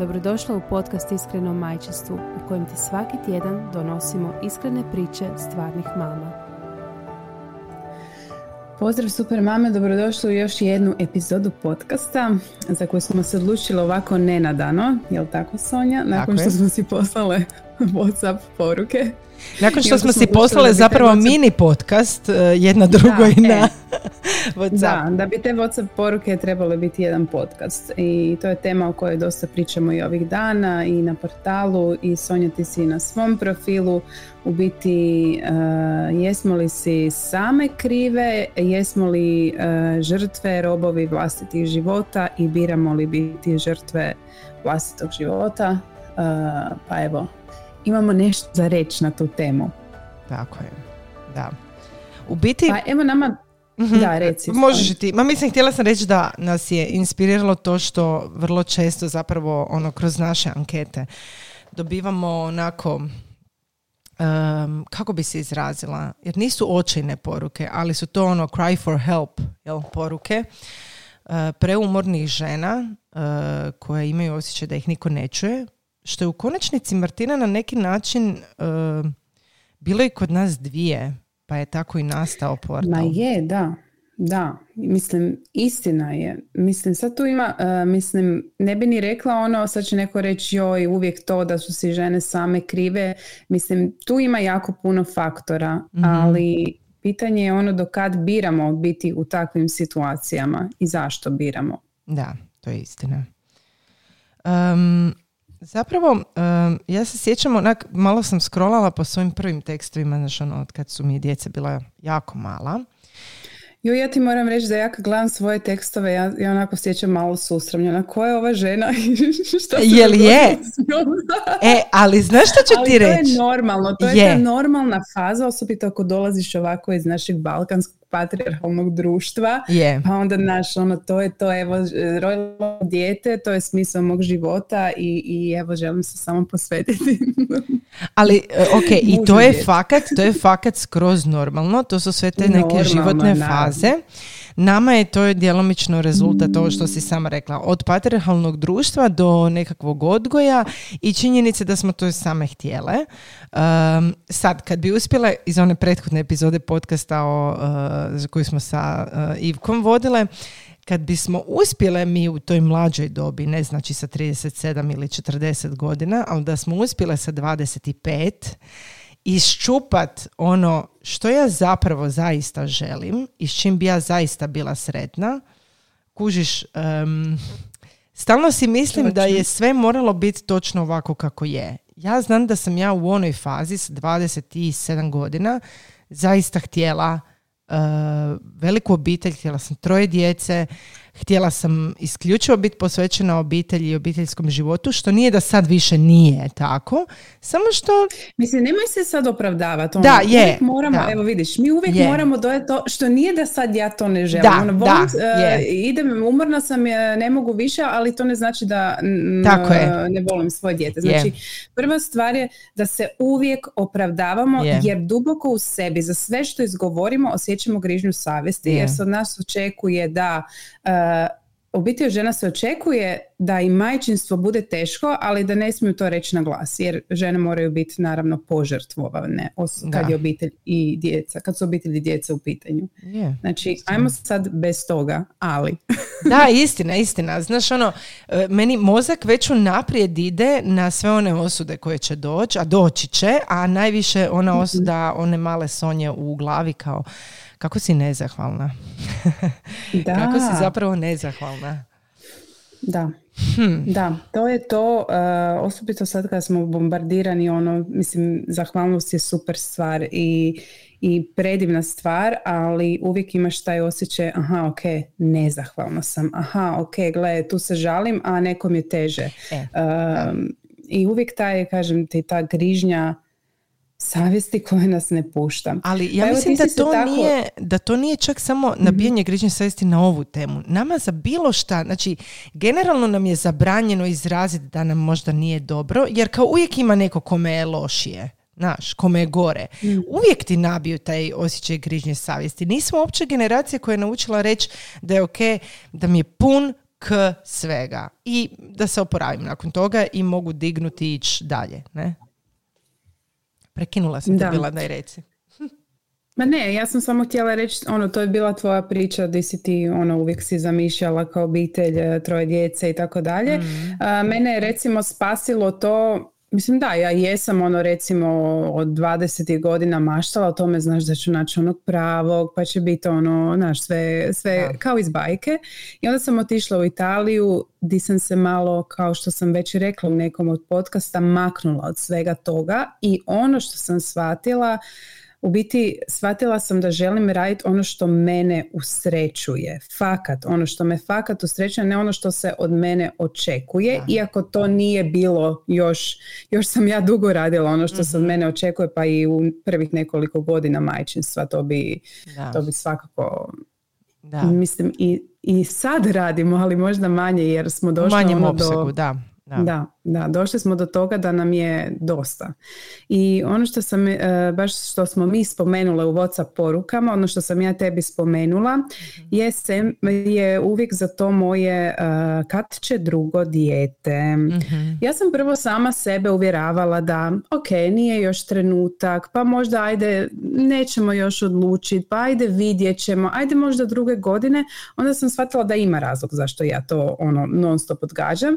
Dobrodošla u podcast Iskreno majčinstvu u kojem ti svaki tjedan donosimo iskrene priče stvarnih mama. Pozdrav super mame, dobrodošli u još jednu epizodu podcasta za koju smo se odlučili ovako nenadano, jel tako Sonja? Nakon što smo si poslale Whatsapp poruke. Nakon što smo si poslale zapravo mini podcast e, jedna drugoj na e. WhatsApp. Da, da bi te WhatsApp poruke trebale biti jedan podcast. I to je tema o kojoj dosta pričamo i ovih dana i na portalu. I Sonja ti si na svom profilu. U biti uh, jesmo li si same krive, jesmo li žrtve robovi vlastitih života? I biramo li biti žrtve vlastitog života? Pa evo imamo nešto za reći na tu temu. Tako je, da. U biti... Pa evo nama... Mhm. Da, reci. Možeš ti. Ma mislim, htjela sam reći da nas je inspiriralo to što vrlo često zapravo ono kroz naše ankete dobivamo onako um, kako bi se izrazila, jer nisu očajne poruke, ali su to ono cry for help jel, poruke uh, preumornih žena uh, koje imaju osjećaj da ih niko ne čuje, što je u konačnici Martina na neki način uh, bilo i kod nas dvije, pa je tako i nastao portal. Ma je, da. Da, mislim, istina je. Mislim, sad tu ima, uh, mislim, ne bi ni rekla ono, sad će neko reći joj, uvijek to da su si žene same krive. Mislim, tu ima jako puno faktora, mhm. ali pitanje je ono do kad biramo biti u takvim situacijama i zašto biramo. Da, to je istina. Um, Zapravo, ja se sjećam, onak, malo sam scrollala po svojim prvim tekstovima, znači ono, od kad su mi djeca bila jako mala. Jo, ja ti moram reći da ja kad gledam svoje tekstove, ja, ja onako sjećam malo susramljena. Ko je ova žena? Šta Jel je? e, ali znaš što ću ti reći? to je normalno, to je, je ta normalna faza, osobito ako dolaziš ovako iz našeg balkanskog patriarhalnog društva, je. pa onda naš, ono, to je to, evo, rojilo dijete, to je smisao mog života i, i evo, želim se samo posvetiti. Ali, e, ok, i to je fakat, to je fakat skroz normalno, to su sve te neke životne faze. Nama je to djelomično rezultat ovo što si sama rekla, od patriarhalnog društva do nekakvog odgoja i činjenice da smo to same htjele. Um, sad, kad bi uspjele iz one prethodne epizode podcasta o, uh, koju smo sa uh, Ivkom vodile, kad bismo uspjele mi u toj mlađoj dobi, ne znači sa 37 ili 40 godina, ali da smo uspjele sa 25, iščupat ono što ja zapravo zaista želim i s čim bi ja zaista bila sretna, kužiš, um, stalno si mislim da je sve moralo biti točno ovako kako je. Ja znam da sam ja u onoj fazi s 27 godina zaista htjela uh, veliku obitelj, htjela sam troje djece, htjela sam isključivo biti posvećena obitelji i obiteljskom životu, što nije da sad više nije tako, samo što... Mislim, nemoj se sad opravdavati. Ono, da, je. moramo, da. evo vidiš, mi uvijek moramo dojeti to, što nije da sad ja to ne želim. Da, ono, volim, da, uh, idem, umorna sam, ne mogu više, ali to ne znači da tako je. ne volim svoje dijete. Znači, prva stvar je da se uvijek opravdavamo, jer duboko u sebi za sve što izgovorimo osjećamo grižnju savjesti, jer se od nas očekuje da obitelj žena se očekuje da i majčinstvo bude teško, ali da ne smiju to reći na glas, jer žene moraju biti naravno požrtvovane kad je obitelj i djeca, kad su obitelji i djeca u pitanju. znači, ajmo sad bez toga, ali. da, istina, istina. Znaš, ono, e, meni mozak već unaprijed ide na sve one osude koje će doći, a doći će, a najviše ona mhm. osuda, one male sonje u glavi kao kako si nezahvalna. Da. kako si zapravo nezahvalna. Da. Hmm. Da, to je to, uh, osobito sad kad smo bombardirani, ono, mislim, zahvalnost je super stvar i, i predivna stvar, ali uvijek imaš taj osjećaj, aha, ok, nezahvalna sam, aha, ok, gle, tu se žalim, a nekom je teže. E, I uvijek taj, kažem ti, ta grižnja savjesti koje nas ne pušta. Ali ja pa mislim da to, tako... nije, da to nije čak samo mhm. nabijanje grižnje savjesti na ovu temu. Nama za bilo šta, znači generalno nam je zabranjeno izraziti da nam možda nije dobro, jer kao uvijek ima neko kome je lošije. Znaš, kome je gore. Mm. Uvijek ti nabiju taj osjećaj grižnje savjesti. Nismo uopće generacija koja je naučila reći da je ok, da mi je pun k svega. I da se oporavim nakon toga i mogu dignuti i ići dalje. Ne? Prekinula sam da. te bila, daj reci. Ma ne, ja sam samo htjela reći, ono, to je bila tvoja priča di si ti, ono, uvijek si zamišljala kao obitelj, e, troje djece i tako dalje. Mm. Mene je recimo spasilo to, Mislim da, ja jesam ono recimo od 20. godina maštala o tome, znaš da ću naći onog pravog, pa će biti ono, znaš, sve, sve kao iz bajke. I onda sam otišla u Italiju, di sam se malo, kao što sam već rekla u nekom od podcasta, maknula od svega toga i ono što sam shvatila, u biti shvatila sam da želim raditi ono što mene usrećuje. Fakat, ono što me fakat usrećuje, ne ono što se od mene očekuje, iako to nije bilo još, još sam ja dugo radila ono što se od mhm. mene očekuje, pa i u prvih nekoliko godina majčinstva, to bi, to bi svakako da. Mislim, i, i sad radimo, ali možda manje jer smo došli u manjem ono do... da. Da. da. došli smo do toga da nam je dosta. I ono što sam, e, baš što smo mi spomenule u WhatsApp porukama, ono što sam ja tebi spomenula, mm-hmm. je, je uvijek za to moje uh, kad će drugo dijete. Mhm. Ja sam prvo sama sebe uvjeravala da ok, nije još trenutak, pa možda ajde, nećemo još odlučiti, pa ajde vidjet ćemo, ajde možda druge godine. Onda sam shvatila da ima razlog zašto ja to ono non stop odgađam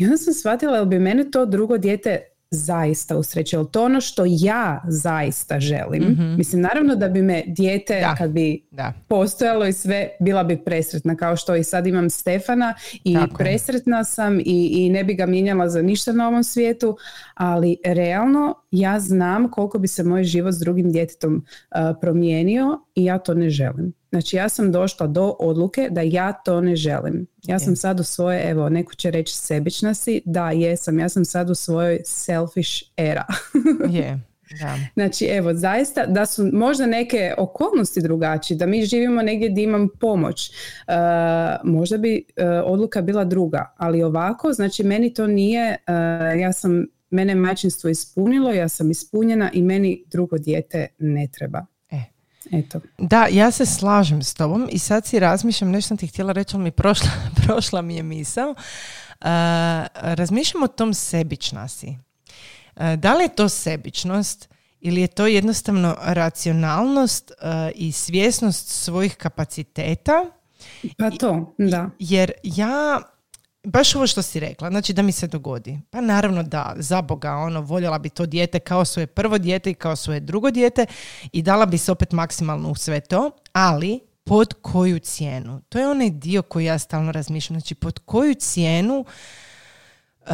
i onda sam shvatila, jel bi mene to drugo dijete zaista usrećilo. To ono što ja zaista želim. mm Mislim, naravno da bi me dijete, kad bi da. postojalo i sve, bila bi presretna. Kao što i sad imam Stefana i presretna sam i, i ne bi ga mijenjala za ništa na ovom svijetu. Ali realno ja znam koliko bi se moj život s drugim djetetom uh, promijenio i ja to ne želim. Znači ja sam došla do odluke da ja to ne želim. Ja sam sad u svoje, evo neko će reći sebična si, da jesam, ja sam sad u svojoj selfish era. je. Da. Znači, evo, zaista da su možda neke okolnosti drugačije, da mi živimo negdje gdje imam pomoć, uh, možda bi uh, odluka bila druga, ali ovako, znači meni to nije, uh, ja sam, mene majčinstvo ispunilo, ja sam ispunjena i meni drugo dijete ne treba. Eto. Da, ja se slažem s tobom i sad si razmišljam, nešto sam ti htjela reći, ali mi prošla, prošla mi je misao. Uh, razmišljam o tom sebičnosti. Uh, da li je to sebičnost ili je to jednostavno racionalnost uh, i svjesnost svojih kapaciteta? Pa to, da. Jer ja baš ovo što si rekla, znači da mi se dogodi. Pa naravno da, za Boga, ono, voljela bi to dijete kao svoje prvo dijete i kao svoje drugo dijete i dala bi se opet maksimalno u sve to, ali pod koju cijenu? To je onaj dio koji ja stalno razmišljam. Znači, pod koju cijenu uh,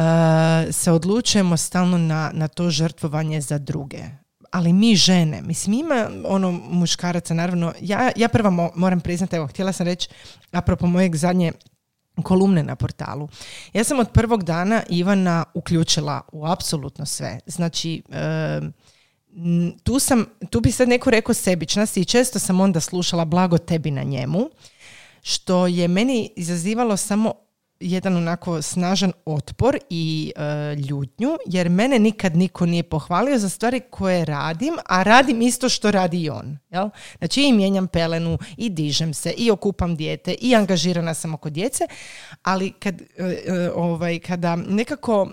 se odlučujemo stalno na, na to žrtvovanje za druge? ali mi žene, mislim ima ono muškaraca, naravno, ja, ja prva moram priznati, evo, htjela sam reći, apropo mojeg zadnje kolumne na portalu. Ja sam od prvog dana Ivana uključila u apsolutno sve. Znači, tu sam, tu bi sad neko rekao sebičnosti i često sam onda slušala blago tebi na njemu, što je meni izazivalo samo jedan onako snažan otpor i e, ljutnju jer mene nikad niko nije pohvalio za stvari koje radim, a radim isto što radi i on. Jel? Znači i mijenjam pelenu i dižem se i okupam dijete i angažirana sam oko djece, ali kad, e, e, ovaj, kada nekako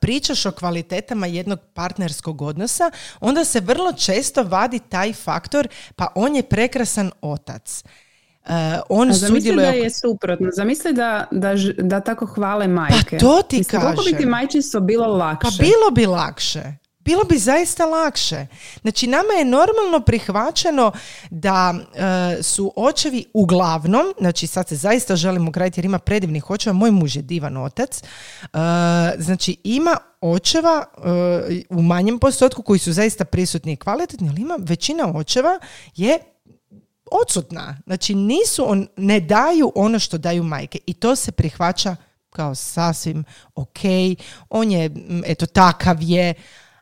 pričaš o kvalitetama jednog partnerskog odnosa, onda se vrlo često vadi taj faktor pa on je prekrasan otac. Uh, on A zamisli da je suprotno. Zamisli da, da, da tako hvale majke. Pa to ti Mislim, kažem. Koliko bi ti majčinstvo bilo lakše? Pa bilo bi lakše. Bilo bi zaista lakše. Znači, nama je normalno prihvaćeno da uh, su očevi uglavnom, znači sad se zaista želimo graditi jer ima predivnih očeva, moj muž je divan otac, uh, znači ima očeva u manjem postotku koji su zaista prisutni i kvalitetni, ali ima većina očeva je odsutna. Znači nisu, on, ne daju ono što daju majke i to se prihvaća kao sasvim ok, on je, eto, takav je,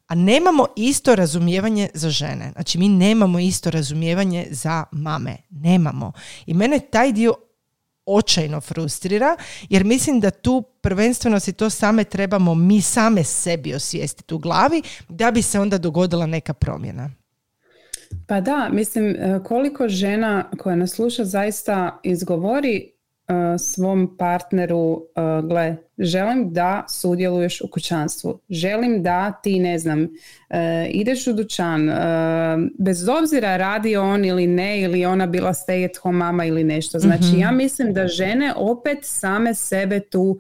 a nemamo isto razumijevanje za žene. Znači mi nemamo isto razumijevanje za mame. Nemamo. I mene taj dio očajno frustrira jer mislim da tu prvenstveno si to same trebamo mi same sebi osvijestiti u glavi da bi se onda dogodila neka promjena. Pa da, mislim e, koliko žena koja nas sluša zaista izgovori E, svom partneru e, gle, želim da sudjeluješ u kućanstvu, želim da ti, ne znam, ideš u dućan, bez obzira radi on ili ne, ili ona bila stay at home mama ili nešto. Znači, mhm. ja mislim da žene opet same sebe tu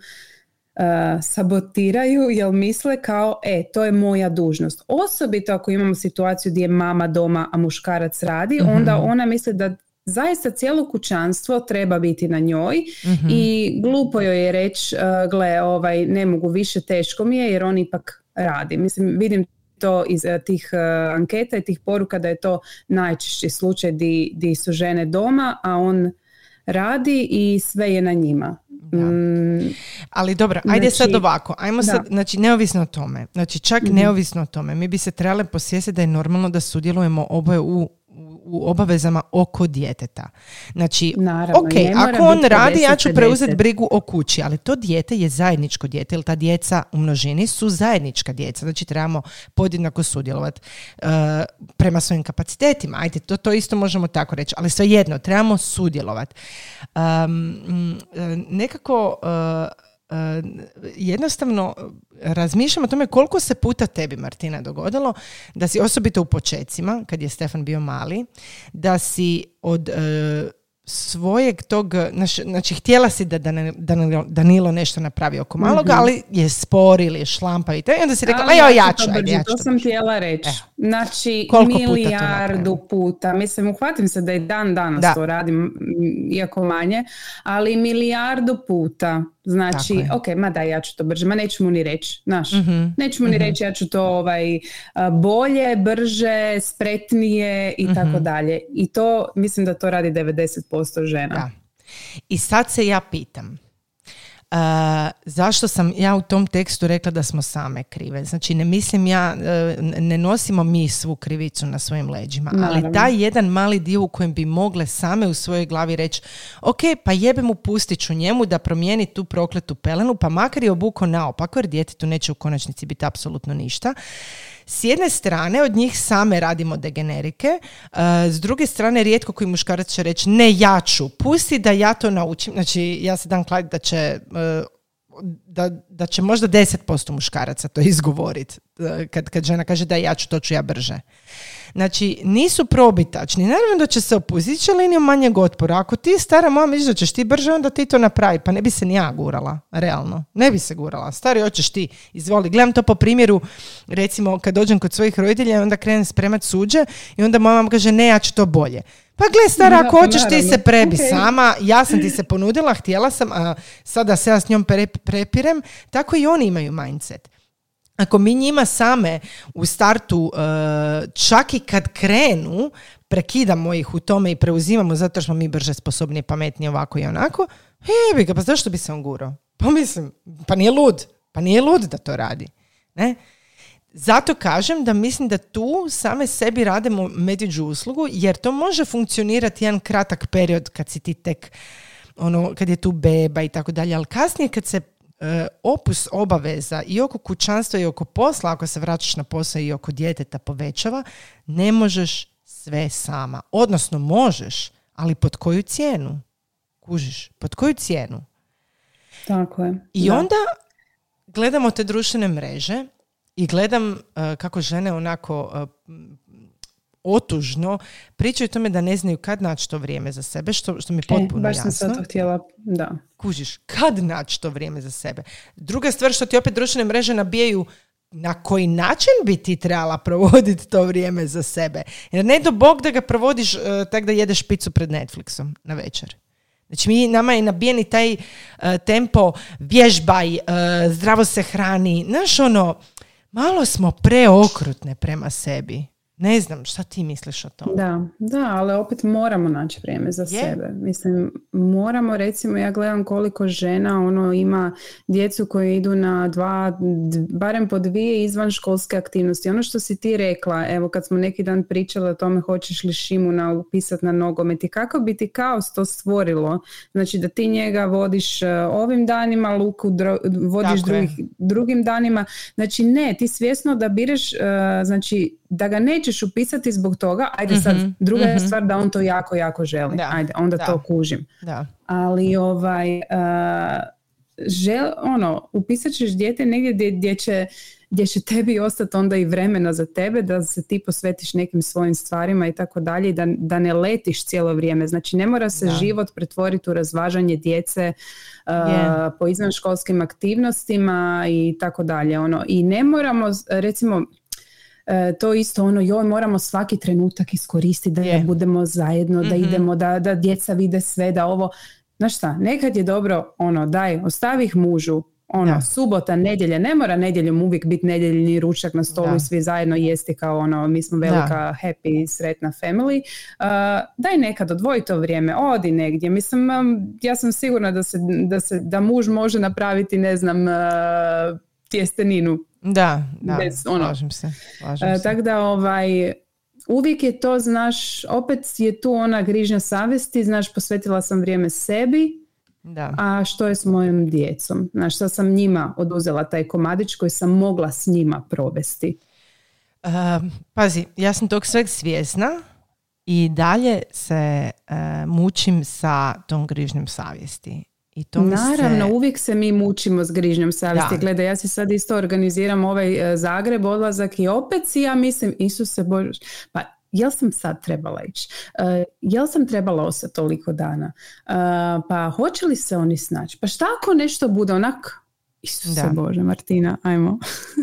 sabotiraju jer misle kao e, to je moja dužnost. Osobito ako imamo situaciju gdje je mama doma, a muškarac radi, onda mhm. ona misli da zaista cijelo kućanstvo treba biti na njoj mhm. i glupo joj je reći uh, gle ovaj ne mogu više teško mi je jer on ipak radi. Mislim vidim to iz uh, tih uh, anketa i tih poruka da je to najčešći slučaj di, di su žene doma, a on radi i sve je na njima. Mm, Ali dobro, ajde sad znači, ovako, ajmo sad, znači neovisno o tome, znači čak mhm. neovisno o tome, mi bi se trebali posvijestiti da je normalno da sudjelujemo oboje u u obavezama oko djeteta. Znači, Naravno, ok, ako on radi, ja ću preuzeti brigu o kući, ali to dijete je zajedničko dijete, jer ta djeca u množini su zajednička djeca, znači trebamo podjednako sudjelovati uh, prema svojim kapacitetima. Ajde, to, to isto možemo tako reći, ali svejedno, trebamo sudjelovati. Um, nekako... Uh, jednostavno razmišljam o tome koliko se puta tebi Martina dogodilo da si osobito u počecima kad je Stefan bio mali da si od e, svojeg tog, znači htjela si da Danilo nešto napravi oko maloga, mhm. ali je spor ili je šlampa i to, i onda si rekla, ja, ja ću, ajde, ja ću. To sam htjela reći. Znači, milijardu puta, Mislim, uhvatim se da i dan danas to radim, iako manje, ali milijardu puta. Znači, ok, ma da, ja ću to brže, ma neću mu ni reći, znaš, mm neću mu ni mhm. reći, ja ću to ovaj, bolje, brže, spretnije i tako mhm. dalje. I to, mislim da to radi 90% žena. Da. I sad se ja pitam, Uh, zašto sam ja u tom tekstu rekla da smo same krive? Znači ne mislim ja, uh, ne nosimo mi svu krivicu na svojim leđima, ali taj jedan mali dio u kojem bi mogle same u svojoj glavi reći ok, pa jebem u pustiću njemu da promijeni tu prokletu pelenu, pa makar je obuko naopako jer djetetu neće u konačnici biti apsolutno ništa. S jedne strane od njih same radimo degenerike, uh, s druge strane rijetko koji muškarac će reći ne ja ću, pusti da ja to naučim. Znači ja se dan kladiti da će uh, da, da će možda 10% muškaraca to izgovoriti uh, kad, kad žena kaže da ja ću, to ću ja brže. Znači, nisu probitačni. Naravno da će se opustiti linijom manjeg otpora. Ako ti stara mama misliš da ćeš ti brže, onda ti to napravi. Pa ne bi se ni ja gurala, realno. Ne bi se gurala. Stari, hoćeš ti, izvoli. Gledam to po primjeru, recimo, kad dođem kod svojih roditelja, onda krenem spremat suđe i onda moja mama kaže, ne, ja ću to bolje. Pa gle, stara, ako hoćeš ti se prebi sama, ja sam ti se ponudila, htjela sam, a sada se ja s njom prepirem, tako i oni imaju mindset ako mi njima same u startu e, čak i kad krenu prekidamo ih u tome i preuzimamo zato što smo mi brže sposobni, pametniji ovako i onako, jebi ga, pa zašto bi se on gurao? Pa mislim, pa nije lud, pa nije lud da to radi. Ne? Zato kažem da mislim da tu same sebi radimo medvjeđu uslugu jer to može funkcionirati jedan kratak period kad si ti tek ono, kad je tu beba i tako dalje, ali kasnije kad se opus obaveza i oko kućanstva i oko posla, ako se vraćaš na posao i oko djeteta povećava, ne možeš sve sama. Odnosno možeš, ali pod koju cijenu? Kužiš, pod koju cijenu? Tako je. I onda gledamo te društvene mreže i gledam e, kako žene onako uh, otužno pričaju o tome da ne znaju kad naći to vrijeme za sebe, što, što mi je e, potpuno baš jasno. Baš sam to htjela, da. Kužiš, kad naći to vrijeme za sebe. Druga stvar što ti opet društvene mreže nabijaju na koji način bi ti trebala provoditi to vrijeme za sebe. Jer ne do bog da ga provodiš uh, tak da jedeš picu pred Netflixom na večer. Znači mi, nama je nabijeni taj uh, tempo vježbaj, uh, zdravo se hrani. Znaš ono, malo smo preokrutne prema sebi. Ne znam, šta ti misliš o tome? Da, da, ali opet moramo naći vrijeme za sebe. Mislim, moramo, recimo, ja gledam koliko žena ono ima djecu koje idu na dva, barem po dvije izvan školske aktivnosti. Ono što si ti rekla, evo kad smo neki dan pričali o tome hoćeš li Šimu na, upisati na nogomet i kako bi ti kaos to stvorilo. Znači da ti njega vodiš e, ovim danima, Luku vodiš drugih, drugim danima. Znači ne, ti svjesno da bireš, uh, znači da ga nećeš upisati zbog toga, ajde sad, mhm, druga je mhm. stvar da on to jako, jako želi. Da, ajde, onda to kužim. Da. Ali ovaj, uh, žel, ono, upisat ćeš dijete negdje gdje, gdje će gdje će tebi ostati onda i vremena za tebe da se ti posvetiš nekim svojim stvarima i tako dalje i da, da ne letiš cijelo vrijeme. Znači ne mora se život pretvoriti u razvažanje djece uh, po izvanškolskim aktivnostima i tako dalje. Ono. I ne moramo, recimo, to isto ono, joj, moramo svaki trenutak iskoristiti da je. budemo zajedno, da mhm. idemo, da, da djeca vide sve, da ovo, znaš šta, nekad je dobro, ono, daj, ostavi ih mužu, ono, subota, nedjelja, ne mora nedjeljom uvijek biti nedjeljni ručak na stolu i svi zajedno jesti kao ono, mi smo velika, happy, sretna family. Uh, daj nekad, odvoji to vrijeme, odi negdje. Mislim, um, ja sam sigurna da se, da se, da muž može napraviti, ne znam, uh, tjesteninu da, da, bez, ono. slažem se. Slažem se. Tako da ovaj, uvijek je to, znaš, opet je tu ona grižnja savjesti, znaš, posvetila sam vrijeme sebi, da. a što je s mojom djecom? Znaš, što sam njima oduzela taj komadić koji sam mogla s njima provesti? Uh, pazi, ja sam tog sveg svjesna i dalje se uh, mučim sa tom grižnjom savjesti. I to Naravno, uvijek se mi mučimo s grižnjom savjesti. Gledaj, ja se sad isto organiziram ovaj e, Zagreb, odlazak i opet si ja mislim, Isuse Bože, pa jel sam sad trebala ići? Uh, jel sam trebala ostati toliko dana? Uh, pa hoće li se oni snaći? Pa šta ako nešto bude onak? Isuse da. Bože, Martina, ajmo.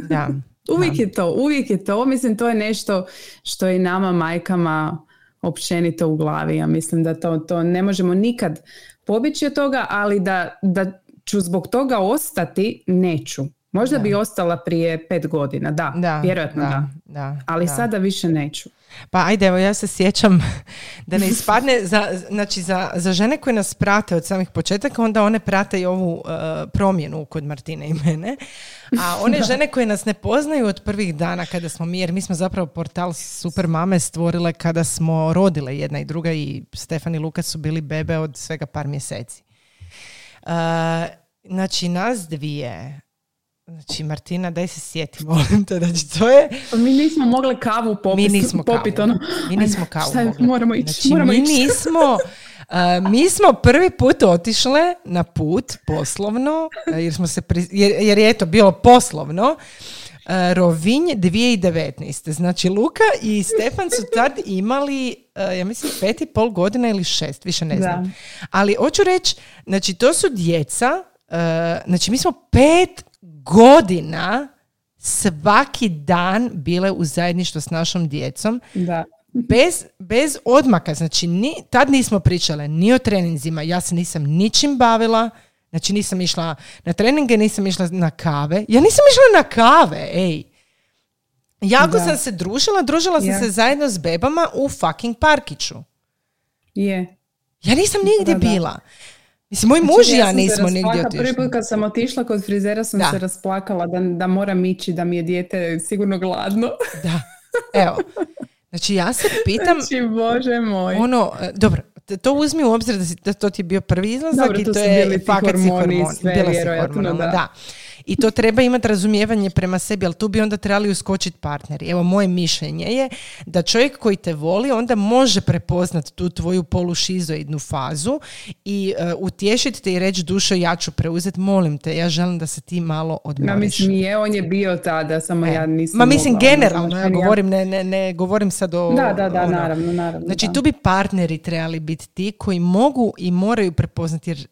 Da. uvijek je to, uvijek je to. Mislim, to je nešto što i nama majkama općenito u glavi. Ja mislim da to, to ne možemo nikad pobjeći od toga, ali da, da ću zbog toga ostati, neću. Možda bi ostala prije pet godina, da, da vjerojatno da. da. Ali sada više neću. Pa ajde, evo ja se sjećam da ne ispadne, za, znači za, za žene koje nas prate od samih početaka, onda one prate i ovu uh, promjenu kod Martine i mene. A one žene koje nas ne poznaju od prvih dana kada smo mi, jer mi smo zapravo portal Super Mame stvorile kada smo rodile jedna i druga i Stefan i Lukas su bili bebe od svega par mjeseci. Uh, znači nas dvije Znači, Martina, daj se sjeti, molim te. Znači, to je... Mi nismo mogli kavu popiti. Mi nismo popit, kavu. Ono, mi nismo kavu šta, Moramo ići, znači, moramo mi nismo... Uh, mi smo prvi put otišle na put poslovno, jer, smo se jer, jer je to bilo poslovno, uh, Rovinj 2019. Znači Luka i Stefan su tad imali, uh, ja mislim, pet i pol godina ili šest, više ne znam. Ali hoću reći, znači to su djeca, znači mi smo pet godina svaki dan bile u zajedništvu s našom djecom. Da. Bez, bez odmaka, znači ni, tad nismo pričale ni o treninzima, ja se nisam ničim bavila, znači nisam išla na treninge, nisam išla na kave, ja nisam išla na kave, ej. Jako sam se družila, družila sam se zajedno s bebama u fucking parkiću. Je. Ja nisam nigdje bila. Mislim, moj znači, muž i ja, nismo nigdje otišli. Prvi put kad sam otišla kod frizera sam se rasplakala da, da moram ići, da mi je dijete sigurno gladno. Da, evo. Znači ja se pitam... Znači, bože moj. Ono, e, dobro, to uzmi u obzir da, si, da to ti je bio prvi izlazak i to, je fakat hormoni, sve, vjerojatno, da. da i to treba imati razumijevanje prema sebi, ali tu bi onda trebali uskočiti partneri. Evo, moje mišljenje je da čovjek koji te voli onda može prepoznati tu tvoju polušizoidnu fazu i uh, utješiti te i reći dušo ja ću preuzeti, molim te, ja želim da se ti malo odmoriš. Ja mislim je, on je bio tada, samo e. ja nisam Ma mislim mogla, generalno, ja govorim, ne, ne, ne govorim sad o... Da, da, da, ono. naravno, naravno. Znači tu bi partneri trebali biti ti koji mogu i moraju prepoznati jer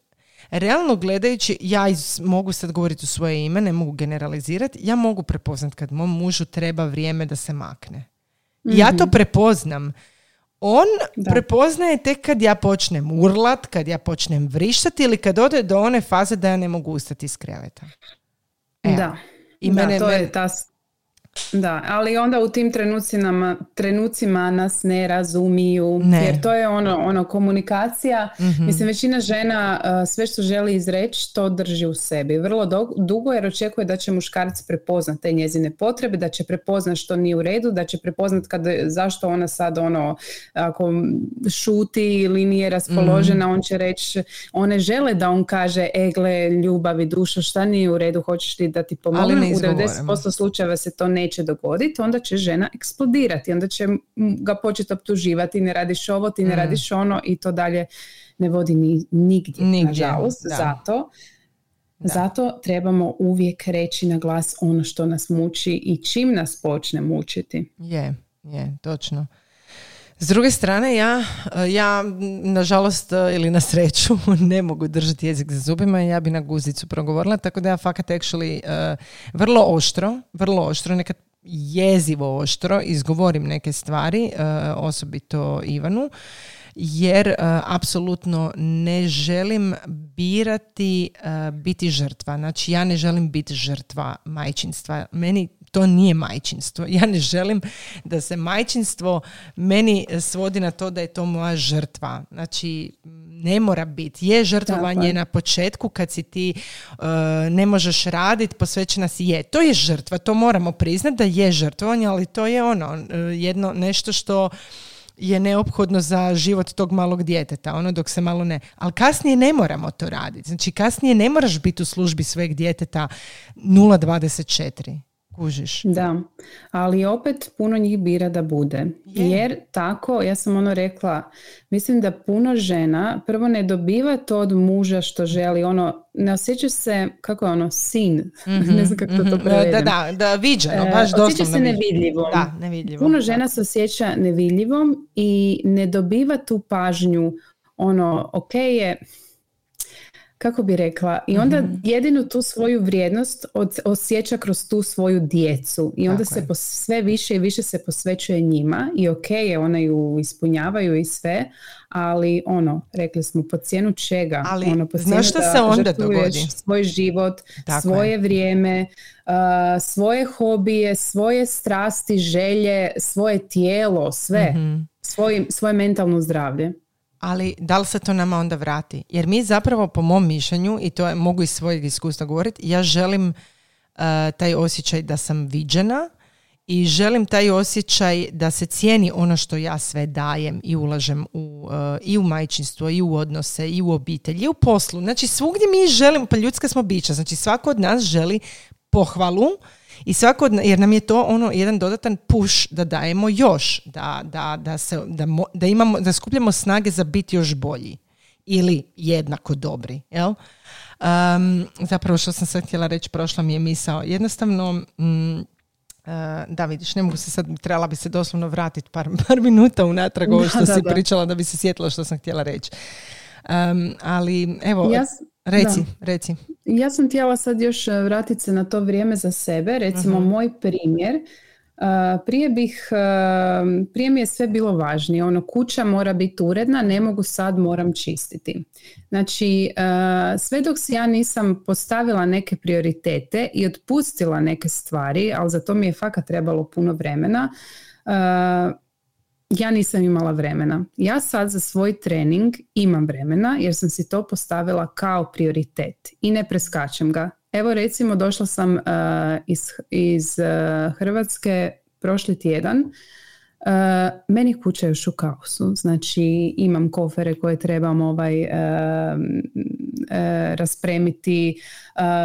realno gledajući, ja mogu sad govoriti u svoje ime, ne mogu generalizirati, ja mogu prepoznat kad mom mužu treba vrijeme da se makne. Ja to mhm. prepoznam. On prepoznaje tek kad ja počnem urlat, kad ja počnem vrištati ili kad ode do one faze da ja ne mogu ustati iz kreveta. Da. I mene, to je ta Da, ali onda u tim trenucima, trenucima nas ne razumiju. Ne. Jer to je ono, ono komunikacija. mm Mislim, većina žena sve što želi izreći, to drži u sebi. Vrlo dugo jer očekuje da će muškarac prepoznat te njezine potrebe, da će prepoznat što nije u redu, da će prepoznat kad, zašto ona sad ono, ako šuti ili nije raspoložena, mm on će reći, one žele da on kaže, egle, ljubavi, duša, šta nije u redu, hoćeš ti da ti pomognem. U 90% slučajeva se to neće dogoditi, onda će žena eksplodirati, onda će ga početi optuživati, ne radiš ovo, ti ne mm. radiš ono i to dalje ne vodi ni, nigdje, nigdje nažalost. Zato, zato trebamo uvijek reći na glas ono što nas muči i čim nas počne mučiti. Je, je, točno. S druge strane, ja, ja nažalost ili na sreću ne mogu držati jezik za zubima i ja bi na guzicu progovorila, tako da ja fakat actually uh, vrlo oštro, vrlo oštro, nekad jezivo oštro izgovorim neke stvari, uh, osobito Ivanu, jer uh, apsolutno ne želim birati biti žrtva. Znači ja ne želim biti žrtva majčinstva. Meni to nije majčinstvo. Ja ne želim da se majčinstvo meni svodi na to da je to moja žrtva. Znači, ne mora biti. Je žrtvovanje na početku kad si ti uh, ne možeš raditi, posvećena si je. To je žrtva, to moramo priznati da je žrtvovanje, ali to je ono, uh, jedno nešto što je neophodno za život tog malog djeteta, ono dok se malo ne. Ali kasnije ne moramo to raditi. Znači kasnije ne moraš biti u službi svojeg djeteta 0,24. Kužiš. Da, ali opet puno njih bira da bude. Jer tako, ja sam ono rekla, mislim da puno žena prvo ne dobiva to od muža što želi, ono, ne osjeća se, kako je ono, sin, ne znam kako to, to mhm. Da, da, da, viđeno, e, baš doslovno. Osjeća se nevidljivom. Da, nevidljivom. Puno žena se osjeća nevidljivom i ne dobiva tu pažnju, ono, ok je, kako bi rekla, i onda mm jedinu tu svoju vrijednost od, osjeća kroz tu svoju djecu. I onda se sve više i više se posvećuje njima. I ok je, one ju ispunjavaju i sve, ali ono, rekli smo, po cijenu čega? Ali ono, po znaš što se onda dogodi? Svoj život, svoje vrijeme, uh, svoje hobije, svoje strasti, želje, svoje tijelo, sve, mm svoje mentalno zdravlje ali da li se to nama onda vrati? Jer mi zapravo po mom mišljenju, i to je, mogu iz svojeg iskustva govoriti, ja želim uh, taj osjećaj da sam viđena i želim taj osjećaj da se cijeni ono što ja sve dajem i ulažem u, uh, i u majčinstvo, i u odnose, i u obitelj, i u poslu. Znači svugdje mi želimo, pa ljudska smo bića, znači svako od nas želi pohvalu i svako, jer nam je to ono jedan dodatan push da dajemo još, da, da, da, se, da, da, imamo, da skupljamo snage za biti još bolji ili jednako dobri. Jel? Um, zapravo što sam sad htjela reći, prošla mi je misao. Jednostavno, mm, uh, da vidiš, ne mogu se sad, trebala bi se doslovno vratiti par, par minuta unatrag ovo što si pričala da bi se sjetila što sam htjela reći. Um, ali evo, ja, Reci, reci. Ja sam htjela sad još e, vratiti se na to vrijeme za sebe. Recimo mhm. moj primjer. Uh, prije bih, e, prije mi je sve bilo važnije. Ono, kuća mora biti uredna, ne mogu sad, moram čistiti. Znači, sve dok si ja nisam postavila neke prioritete i otpustila neke stvari, ali za to mi je fakat trebalo puno vremena, ja nisam imala vremena. Ja sad za svoj trening imam vremena jer sam si to postavila kao prioritet i ne preskačem ga. Evo recimo došla sam uh, iz, iz uh, Hrvatske prošli tjedan. Uh, meni kuća još u kaosu, znači imam kofere koje trebam ovaj, raspremiti,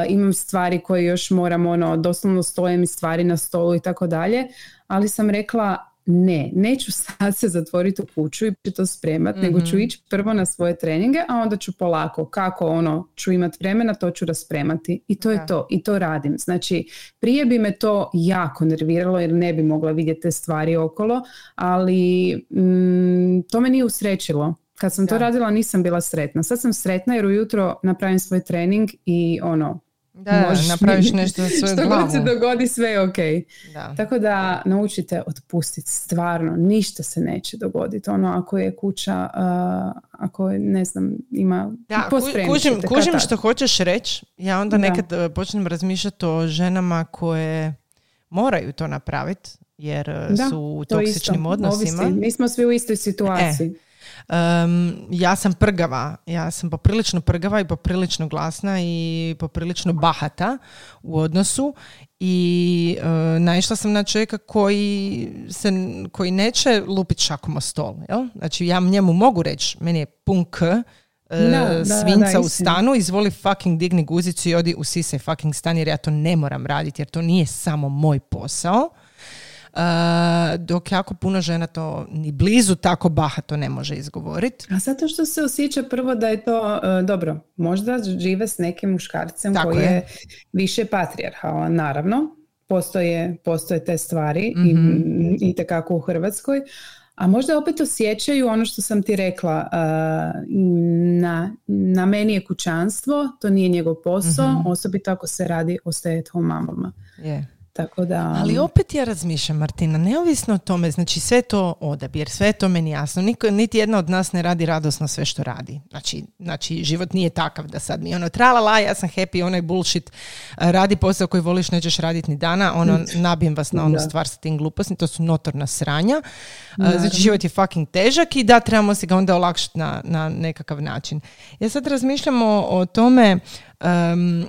imam stvari koje još moram, ono, doslovno stoje mi stvari na stolu i tako dalje, ali sam rekla ne, neću sad se zatvoriti u kuću i to spremat, nego ću mhm. ići prvo na svoje treninge, a onda ću polako, kako ono ću imat vremena, to ću raspremati. I to je to, i to radim. Znači, prije bi me to jako nerviralo jer ne bi mogla vidjeti te stvari okolo, ali mm, to me nije usrećilo. Kad sam to radila nisam bila sretna. Sad sam sretna jer ujutro napravim svoj trening i ono, da, možeš napraviš nešto za svoju Što god se dogodi, sve je ok. Da. Tako da naučite otpustiti stvarno, ništa se neće dogoditi. Ono, ako je kuća, uh, ako je, ne znam, ima... Da, kužim, kužim što hoćeš reći. Ja onda nekad uh, počnem razmišljati o ženama koje moraju to napraviti jer su u toksičnim odnosima. Ovisi. Mi smo svi u istoj situaciji. E. Um, ja sam prgava, ja sam poprilično prgava i poprilično glasna i poprilično bahata u odnosu i uh, naišla sam na čovjeka koji, se, koji neće lupiti šakom o stol. Jel? Znači ja njemu mogu reći, meni je pun k, uh, svinca u stanu, izvoli fucking digni guzicu i odi u sise fucking stan jer ja to ne moram raditi jer to nije samo moj posao. Uh, dok jako puno žena to ni blizu tako bahato ne može izgovoriti. A zato što se osjeća prvo da je to uh, dobro. Možda žive s nekim muškarcem koji je, je više patrijarhalan, naravno. Postoje, postoje te stvari mm i, mhm. i tekako u Hrvatskoj. A možda opet osjećaju ono što sam ti rekla, uh, na, na meni je kućanstvo, to nije njegov posao, mm osobito ako se radi o stay at home mamama. Yeah. Tako da... Ali opet ja razmišljam, Martina, neovisno o tome, znači sve to odabir, sve to meni jasno. Niko, niti jedna od nas ne radi radosno sve što radi. Znači, znači život nije takav da sad mi ono tralala, ja sam happy, onaj bullshit, radi posao koji voliš, nećeš raditi ni dana, ono, nabijem vas na onu stvar sa tim glupostim, to su notorna sranja. Znači, život je fucking težak i da, trebamo si ga onda olakšati na, na nekakav način. Ja sad razmišljam o, o tome um,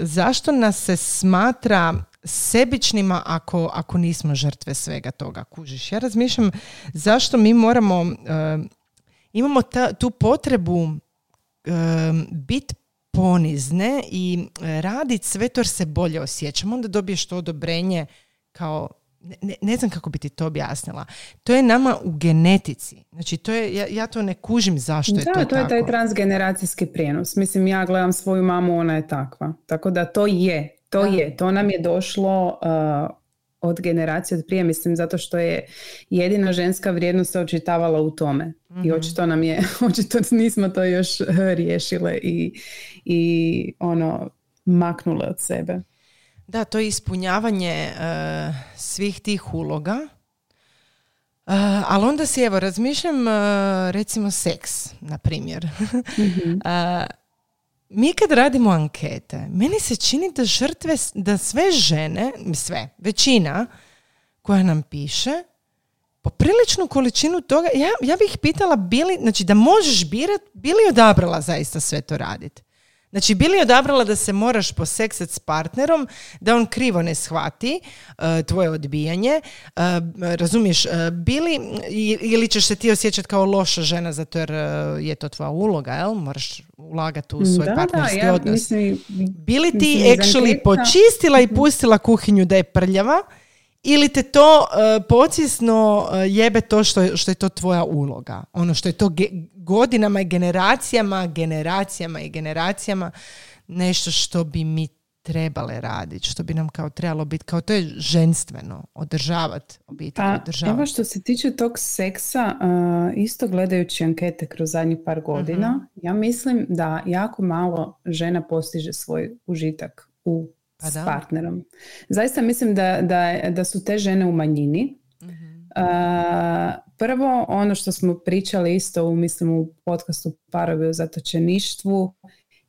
zašto nas se smatra sebičnima ako, ako nismo žrtve svega toga, kužiš. Ja razmišljam zašto mi moramo, uh, imamo ta, tu potrebu uh, biti ponizne i raditi sve to jer se bolje osjećamo. Onda dobiješ to odobrenje kao ne, ne, znam kako bi ti to objasnila. To je nama u genetici. Znači, to je, ja, ja to ne kužim zašto da, je to, to tako. je taj transgeneracijski prijenos. Mislim, ja gledam svoju mamu, ona je takva. Tako da to je. To je, to nam je došlo uh, od generacije od prije, mislim, zato što je jedina ženska vrijednost se očitavala u tome. I mhm. očito nam je, očito nismo to još uh, riješile i, i ono, maknule od sebe. Da, to je ispunjavanje uh, svih tih uloga. Uh, ali onda si, evo, razmišljam, recimo, seks, na primjer. mm mi kad radimo ankete, meni se čini da žrtve, da sve žene, sve, većina koja nam piše, popriličnu količinu toga, ja, ja bih pitala bili, znači da možeš birat, bili odabrala zaista sve to raditi. Znači, bili odabrala da se moraš poseksati s partnerom, da on krivo ne shvati uh, tvoje odbijanje, uh, razumiješ, uh, bili, ili ćeš se ti osjećati kao loša žena zato jer je to tvoja uloga, jel? Moraš ulagati u svoj da, partnerski ja, odnos. Mislim, bili ti mislim, actually počistila i mhm. pustila kuhinju da je prljava, ili te to uh, pocisno jebe to što, što je to tvoja uloga. Ono što je to godinama i generacijama, generacijama i generacijama nešto što bi mi trebale raditi, što bi nam kao trebalo biti, kao to je ženstveno, održavati obitelj, pa, održavati. Evo što se tiče tog seksa, uh, isto gledajući ankete kroz zadnjih par godina, mhm. ja mislim da jako malo žena postiže svoj užitak u pa s partnerom. Zaista mislim da, da, da su te žene u manjini. Prvo, ono što smo pričali isto u, mislim, u podcastu Parovi u zatočeništvu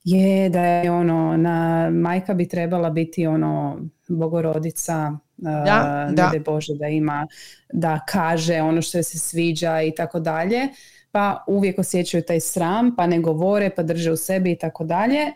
je da je ono, na, majka bi trebala biti ono bogorodica, da, uh, da. Bože da ima, da kaže ono što se sviđa i tako dalje, pa uvijek osjećaju taj sram, pa ne govore, pa drže u sebi i tako dalje.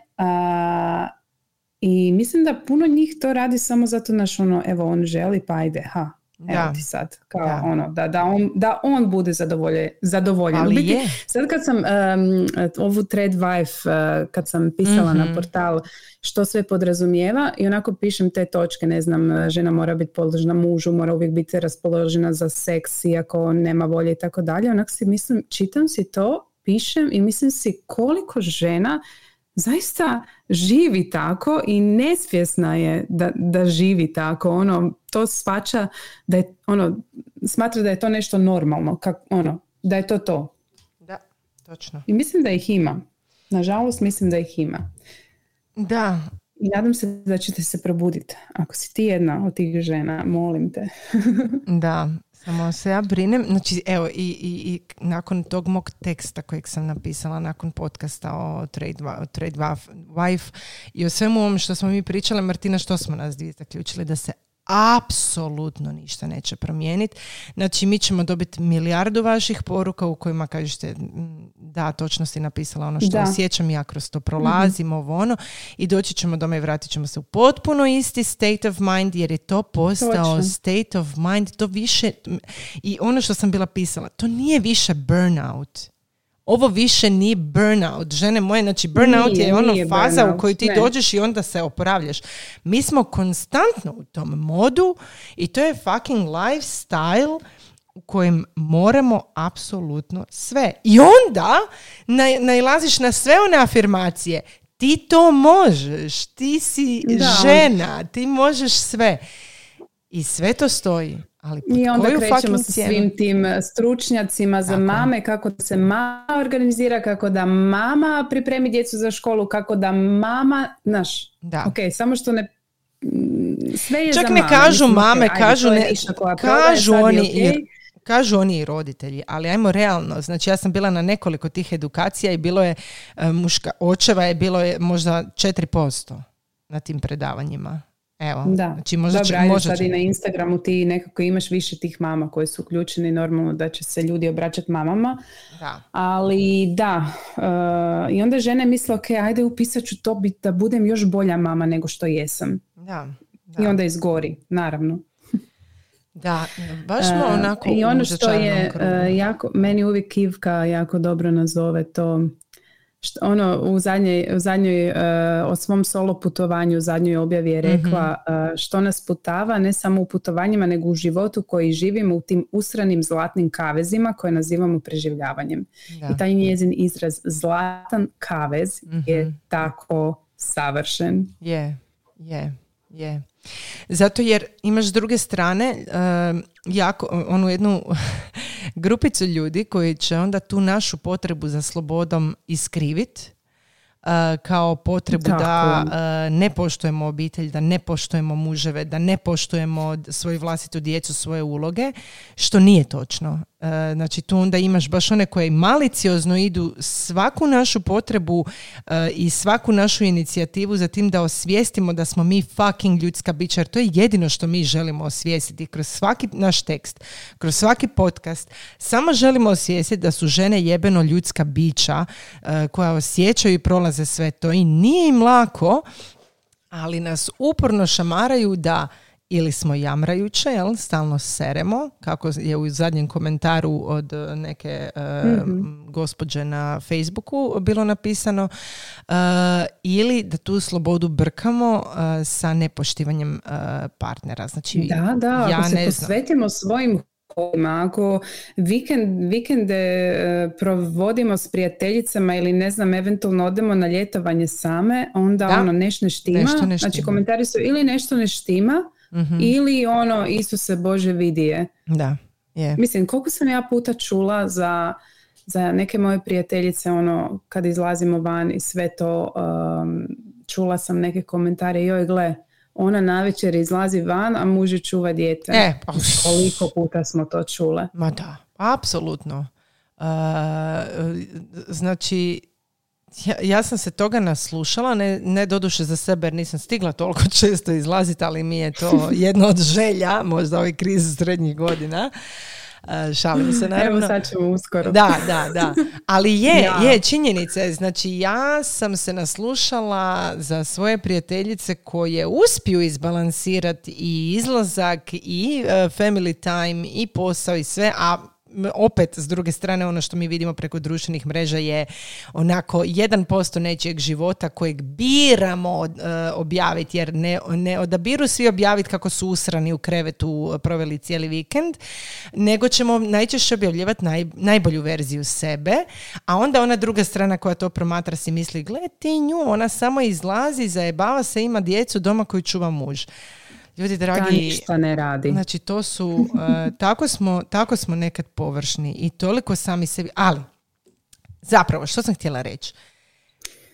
I mislim da puno njih to radi samo zato naš ono, evo on želi, pa ajde, ha, Evo ti sad, kao da. ono, da, da, on, da on bude zadovoljen. zadovoljen. Ali je. Sad kad sam um, ovu Trade Wife, uh, kad sam pisala na mhm. portal što sve podrazumijeva i onako pišem te točke, ne znam, žena mora biti podložna mužu, mora uvijek biti raspoložena za seks iako nema volje i tako dalje. Onak si mislim, čitam si to, pišem i mislim si koliko žena zaista živi tako i nesvjesna je da, da živi tako. Ono, to svača da je, ono, smatra da je to nešto normalno, kak, ono, da je to to. Da, točno. I mislim da ih ima. Nažalost, mislim da ih ima. Da. I nadam se da ćete se probuditi. Ako si ti jedna od tih žena, molim te. da, samo se ja brinem, znači evo i, i, i nakon tog mog teksta kojeg sam napisala nakon podcasta o Trade, trade Wife i o svemu ovom što smo mi pričali, Martina, što smo nas dvije zaključili? Da se apsolutno ništa neće promijeniti. Znači, mi ćemo dobiti milijardu vaših poruka u kojima kažete da, točno si napisala ono što da. osjećam, ja kroz to prolazim, mm ovo ono, i doći ćemo doma i vratit ćemo se u potpuno isti state of mind, jer je to postao state of mind, to više, i ono što sam bila pisala, to nije više burnout ovo više nije burnout. Žene moje, znači burnout je ono faza u kojoj ti dođeš i onda se oporavljaš. Mi smo konstantno u tom modu i to je fucking lifestyle u kojem moramo apsolutno sve. I onda nailaziš na sve one afirmacije. Ti to možeš, ti si žena, ti možeš sve. I sve to stoji. Ali I onda krećemo sa svim tim e, stručnjacima za mame, kako da se mama organizira, kako da mama pripremi djecu za školu, kako da mama, znaš, da. ok, samo što ne sve je Čak ne kažu mame, kažu, ne, kažu oni i, kažu oni i roditelji, ali ajmo realno, znači ja sam bila na nekoliko tih edukacija i bilo je e, muška, očeva je bilo je možda 4% na tim predavanjima. Evo, da. znači možda Dobro, će, sad i na Instagramu ti nekako imaš više tih mama koje su uključene normalno da će se ljudi obraćati mamama. Da. Ali da, uh, i onda žene misle, ok, ajde upisat ću to bit, da budem još bolja mama nego što jesam. Da, da. I onda izgori, naravno. Da, baš smo uh, onako I ono što je uh, jako, meni uvijek Ivka jako dobro nazove to ono u zadnjoj, u zadnjoj uh, o svom solo putovanju u zadnjoj objavi je rekla mm što nas putava ne samo u putovanjima nego u životu koji živimo u tim usranim zlatnim kavezima koje nazivamo preživljavanjem. I taj njezin izraz zlatan kavez je mhm. tako savršen. Je, je, je. Zato jer imaš s druge strane uh, jako, onu jednu grupicu ljudi koji će onda tu našu potrebu za slobodom iskriviti kao potrebu da uh, ne poštujemo obitelj, da ne poštujemo muževe, da ne poštujemo svoju vlastitu djecu, svoje uloge, što nije točno. Uh, znači tu onda imaš baš one koje maliciozno idu svaku našu potrebu i svaku našu inicijativu za tim da osvijestimo da smo mi fucking ljudska bića, jer to je jedino što mi želimo osvijestiti kroz svaki naš tekst, kroz svaki podcast. Samo želimo osvijestiti da su žene jebeno ljudska bića koja osjećaju i prolaze za sve to. I nije im lako, ali nas uporno šamaraju da ili smo jamrajuće, jel, stalno seremo, kako je u zadnjem komentaru od neke mm gospođe na Facebooku bilo napisano, uh, ili da tu slobodu brkamo uh, sa nepoštivanjem partnera. Znači, da, da, ja ako se posvetimo svojim ako vikend, vikende e, provodimo s prijateljicama ili ne znam, eventualno odemo na ljetovanje same, onda da. ono nešto ne štima. Nešto ne Znači komentari su ili nešto ne štima mm ili ono Isuse Bože vidije. Da, je. Mislim, koliko sam ja puta čula za, za neke moje prijateljice ono kad izlazimo van i sve to um, čula sam neke komentare joj gle, ona navečer izlazi van, a muž čuva dijete. E, pa, Koliko puta smo to čule. Ma da, apsolutno. Uh, znači, ja, ja, sam se toga naslušala, ne, ne doduše za sebe jer nisam stigla toliko često izlaziti, ali mi je to jedna od želja, možda ove krize srednjih godina. Uh, šalim se naravno. Evo sad ćemo uskoro. Da, da, da. Ali je, je činjenica. Znači ja sam se naslušala za svoje prijateljice koje uspiju izbalansirati i izlazak i uh, family time i posao i sve, a opet s druge strane ono što mi vidimo preko društvenih mreža je onako 1% nečijeg života kojeg biramo e, objaviti jer ne, ne odabiru svi objaviti kako su usrani u krevetu proveli cijeli vikend nego ćemo najčešće objavljivati naj, najbolju verziju sebe a onda ona druga strana koja to promatra si misli gle ti nju ona samo izlazi zajebava se ima djecu doma koju čuva muž Ljudi dragi, ništa ne radi. Znači to su, e, tako, smo, tako smo nekad površni i toliko sami sebi, ali zapravo što sam htjela reći?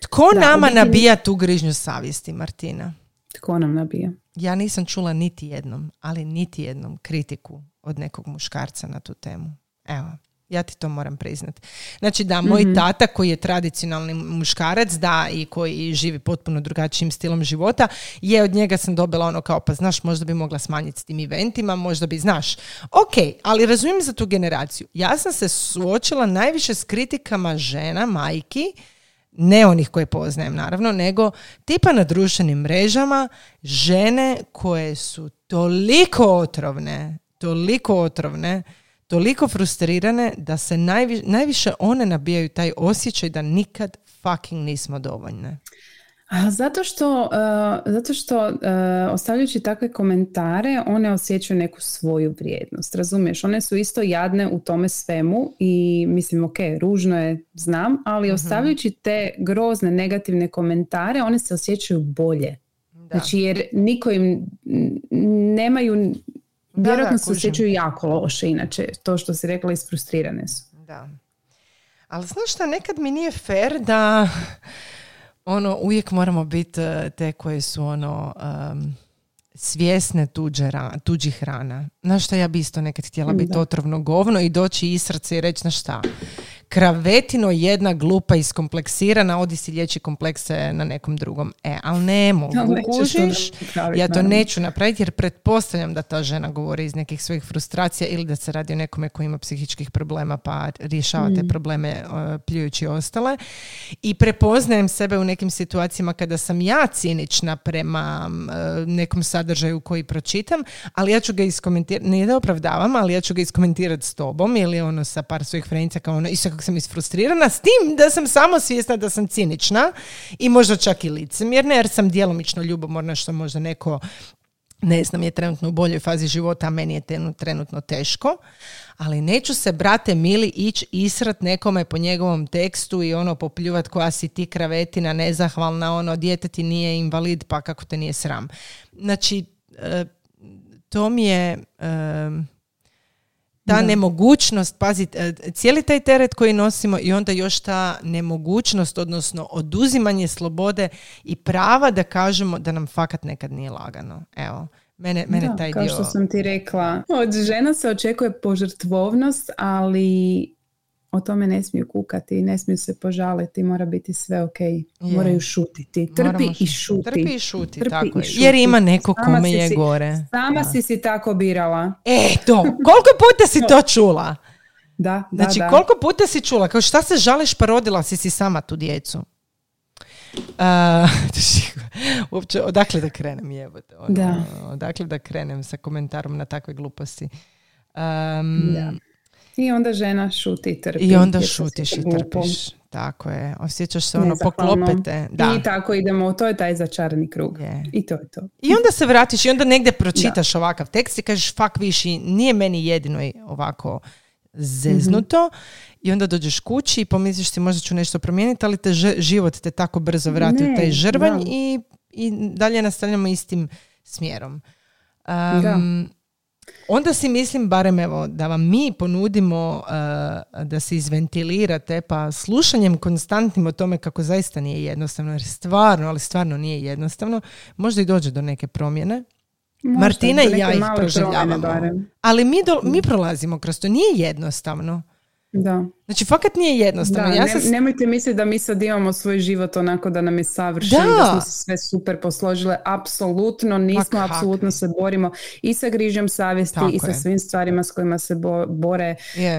Tko nama nabija tu grižnju savjesti, Martina? Tko nam nabija? Ja nisam čula niti jednom, ali niti jednom kritiku od nekog muškarca na tu temu. Evo. Ja ti to moram priznati. Znači da, moj mhm. tata koji je tradicionalni muškarac, da, i koji živi potpuno drugačijim stilom života, je od njega sam dobila ono kao, pa znaš, možda bi mogla smanjiti s tim eventima, možda bi, znaš. Ok, ali razumijem za tu generaciju. Ja sam se suočila najviše s kritikama žena, majki, ne onih koje poznajem naravno, nego tipa na društvenim mrežama žene koje su toliko otrovne, toliko otrovne, toliko frustrirane da se najviše one nabijaju taj osjećaj da nikad fucking nismo dovoljne. A zato što, uh, zato što uh, ostavljajući takve komentare, one osjećaju neku svoju vrijednost. Razumiješ? One su isto jadne u tome svemu i mislim, ok, ružno je, znam, ali uh ostavljajući te grozne negativne komentare, one se osjećaju bolje. Da. Znači, jer niko im nemaju, vjerojatno se osjećaju jako loše, inače, to što si rekla, isfrustrirane su. Da. Ali znaš šta, nekad mi nije fair da ono, uvijek moramo biti eh, te koje su ono um, svjesne tuđe, tuđih rana. Znaš šta, ja bi isto nekad htjela biti otrovno govno i doći iz srce i reći, na šta, kravetino jedna glupa iskompleksirana, odi si liječi komplekse na nekom drugom. E, ali ne mogu, kužiš, ja to neću napraviti jer pretpostavljam da ta žena govori iz nekih svojih frustracija ili da se radi o nekome koji ima psihičkih problema pa rješava te mm. probleme uh, pljujući ostale. I prepoznajem sebe u nekim situacijama kada sam ja cinična prema nekom sadržaju koji pročitam, ali ja ću ga iskomentirati, nije da opravdavam, ali ja ću ga iskomentirati s tobom ili ono sa par svojih frenica kao ono, sam isfrustrirana s tim da sam samo svjesna da sam cinična i možda čak i licemjerna jer sam djelomično ljubomorna što možda neko ne znam, je trenutno u boljoj fazi života, a meni je trenutno teško, ali neću se, brate mili, ići israt nekome po njegovom tekstu i ono popljuvat koja si ti kravetina, nezahvalna, ono, dijete ti nije invalid, pa kako te nije sram. Znači, e, to mi je... E, ta nemogućnost, pazite, e, cijeli taj teret koji nosimo i onda još ta nemogućnost, odnosno oduzimanje slobode i prava da kažemo da nam fakat nekad nije lagano. Evo, mene, mene da, taj kao što sam ti rekla, od žena se očekuje požrtvovnost, ali o tome ne smiju kukati, ne smiju se požaliti, mora biti sve ok. Moraju šutiti. Trpi i šuti. Trpi i šuti, tako je. Jer ima neko kome je gore. Sama si si tako birala. E, to. Koliko puta si to čula? Da, da, Znači, koliko puta si čula? Kao šta se žališ pa rodila si si sama tu djecu? Uh, uopće, odakle da krenem jebote? Ono, da. Odakle da krenem sa komentarom na takve gluposti? Um, da. I onda žena šuti i trpi. I onda šutiš i trpiš. Tako je. Osjećaš se ono poklopete. Da. I tako idemo. To je taj začarani krug. I to je to. I onda se vratiš i onda negdje pročitaš ovakav tekst i kažeš fak viši, nije meni jedino ovako zeznuto. I onda dođeš kući i pomisliš si možda ću nešto promijeniti, ali te život te tako brzo vrati u taj žrvanj i, i dalje nastavljamo istim smjerom. Um, onda si mislim, barem evo, da vam mi ponudimo uh, da se izventilirate, pa slušanjem konstantnim o tome kako zaista nije jednostavno, jer stvarno, ali stvarno nije jednostavno, možda i dođe do neke promjene. Martina i ja ih proživljavamo. Ali mi, do, mi prolazimo kroz to. Nije jednostavno. Da. Znači, fakat nije jednostavno. Da, ja ne, Nemojte misliti da mi sad imamo svoj život onako da nam je savršen, da, da smo se sve super posložile. Apsolutno nismo, apsolutno se borimo i sa grižom savjesti i sa svim stvarima s kojima se bore,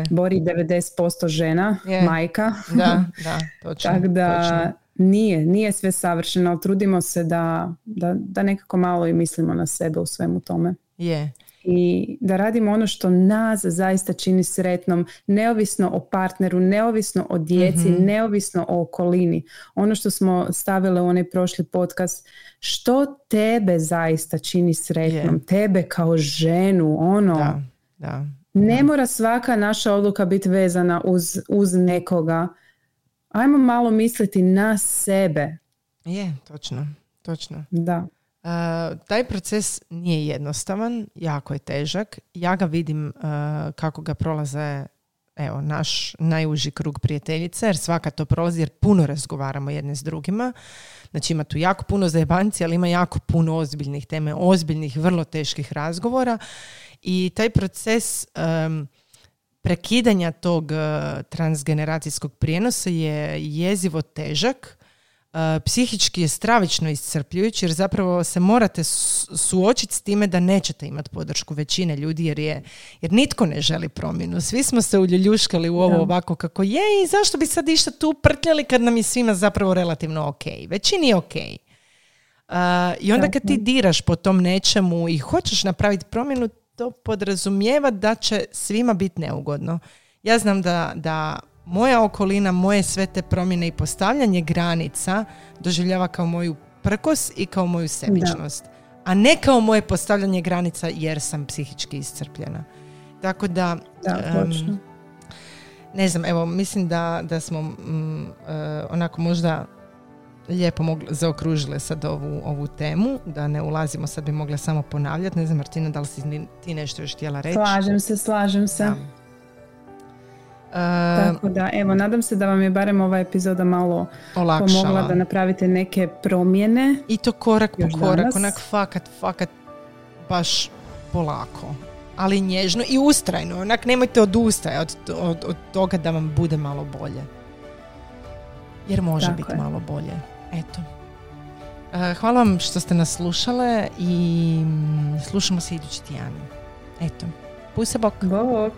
bori 90% žena, majka. Da, da, točno. Tako da nije, nije sve savršeno, ali trudimo se da, da, da nekako malo i mislimo na sebe u svemu tome. Je i da radimo ono što nas zaista čini sretnom, neovisno o partneru, neovisno o djeci, mm neovisno o okolini. Ono što smo stavile u onaj prošli podcast, što tebe zaista čini sretnom, tebe kao ženu, ono. Da, da. Ne mora svaka naša odluka biti vezana uz, uz nekoga. Ajmo malo misliti na sebe. Je, točno, točno. Da. Uh, taj proces nije jednostavan, jako je težak. Ja ga vidim uh, kako ga prolaze evo, naš najuži krug prijateljice, jer svaka to prolazi jer puno razgovaramo jedne s drugima. Znači ima tu jako puno zajebanci, ali ima jako puno ozbiljnih teme, ozbiljnih, vrlo teških razgovora. I taj proces um, prekidanja tog transgeneracijskog prijenosa je jezivo težak E, psihički je stravično iscrpljujući jer zapravo se morate suočiti s time da nećete imati podršku većine ljudi jer je jer nitko ne želi promjenu. Svi smo se uljuljuškali u ovo ovako kako je i zašto bi sad išta tu prtljali kad nam je svima zapravo relativno ok. Većini je ok. Uh, I onda kad ti diraš po tom nečemu i hoćeš napraviti promjenu, to podrazumijeva da će svima biti neugodno. Ja znam da, da moja okolina, moje sve te promjene i postavljanje granica doživljava kao moju prkos i kao moju sebičnost. A ne kao moje postavljanje granica jer sam psihički iscrpljena. Tako da... Da, ne znam, evo, mislim da, da smo mm, e, onako možda lijepo mogli, zaokružile sad ovu, ovu temu, da ne ulazimo, sad bi mogla samo ponavljati. Ne znam, Martina, da li si ti nešto još htjela reći? Slažem se, slažem se. Tako da, evo, nadam se da vam je barem ova epizoda malo Olakšala. pomogla da napravite neke promjene. I to korak po korak, onak fakat, fakat baš polako. Ali nježno i ustrajno. Onak nemojte odustajati od, od, od toga da vam bude malo bolje. Jer može biti malo bolje. Eto. Hvala vam što ste nas slušale i mm, slušamo se idući tjedan. Eto. Pusa bok. Bok.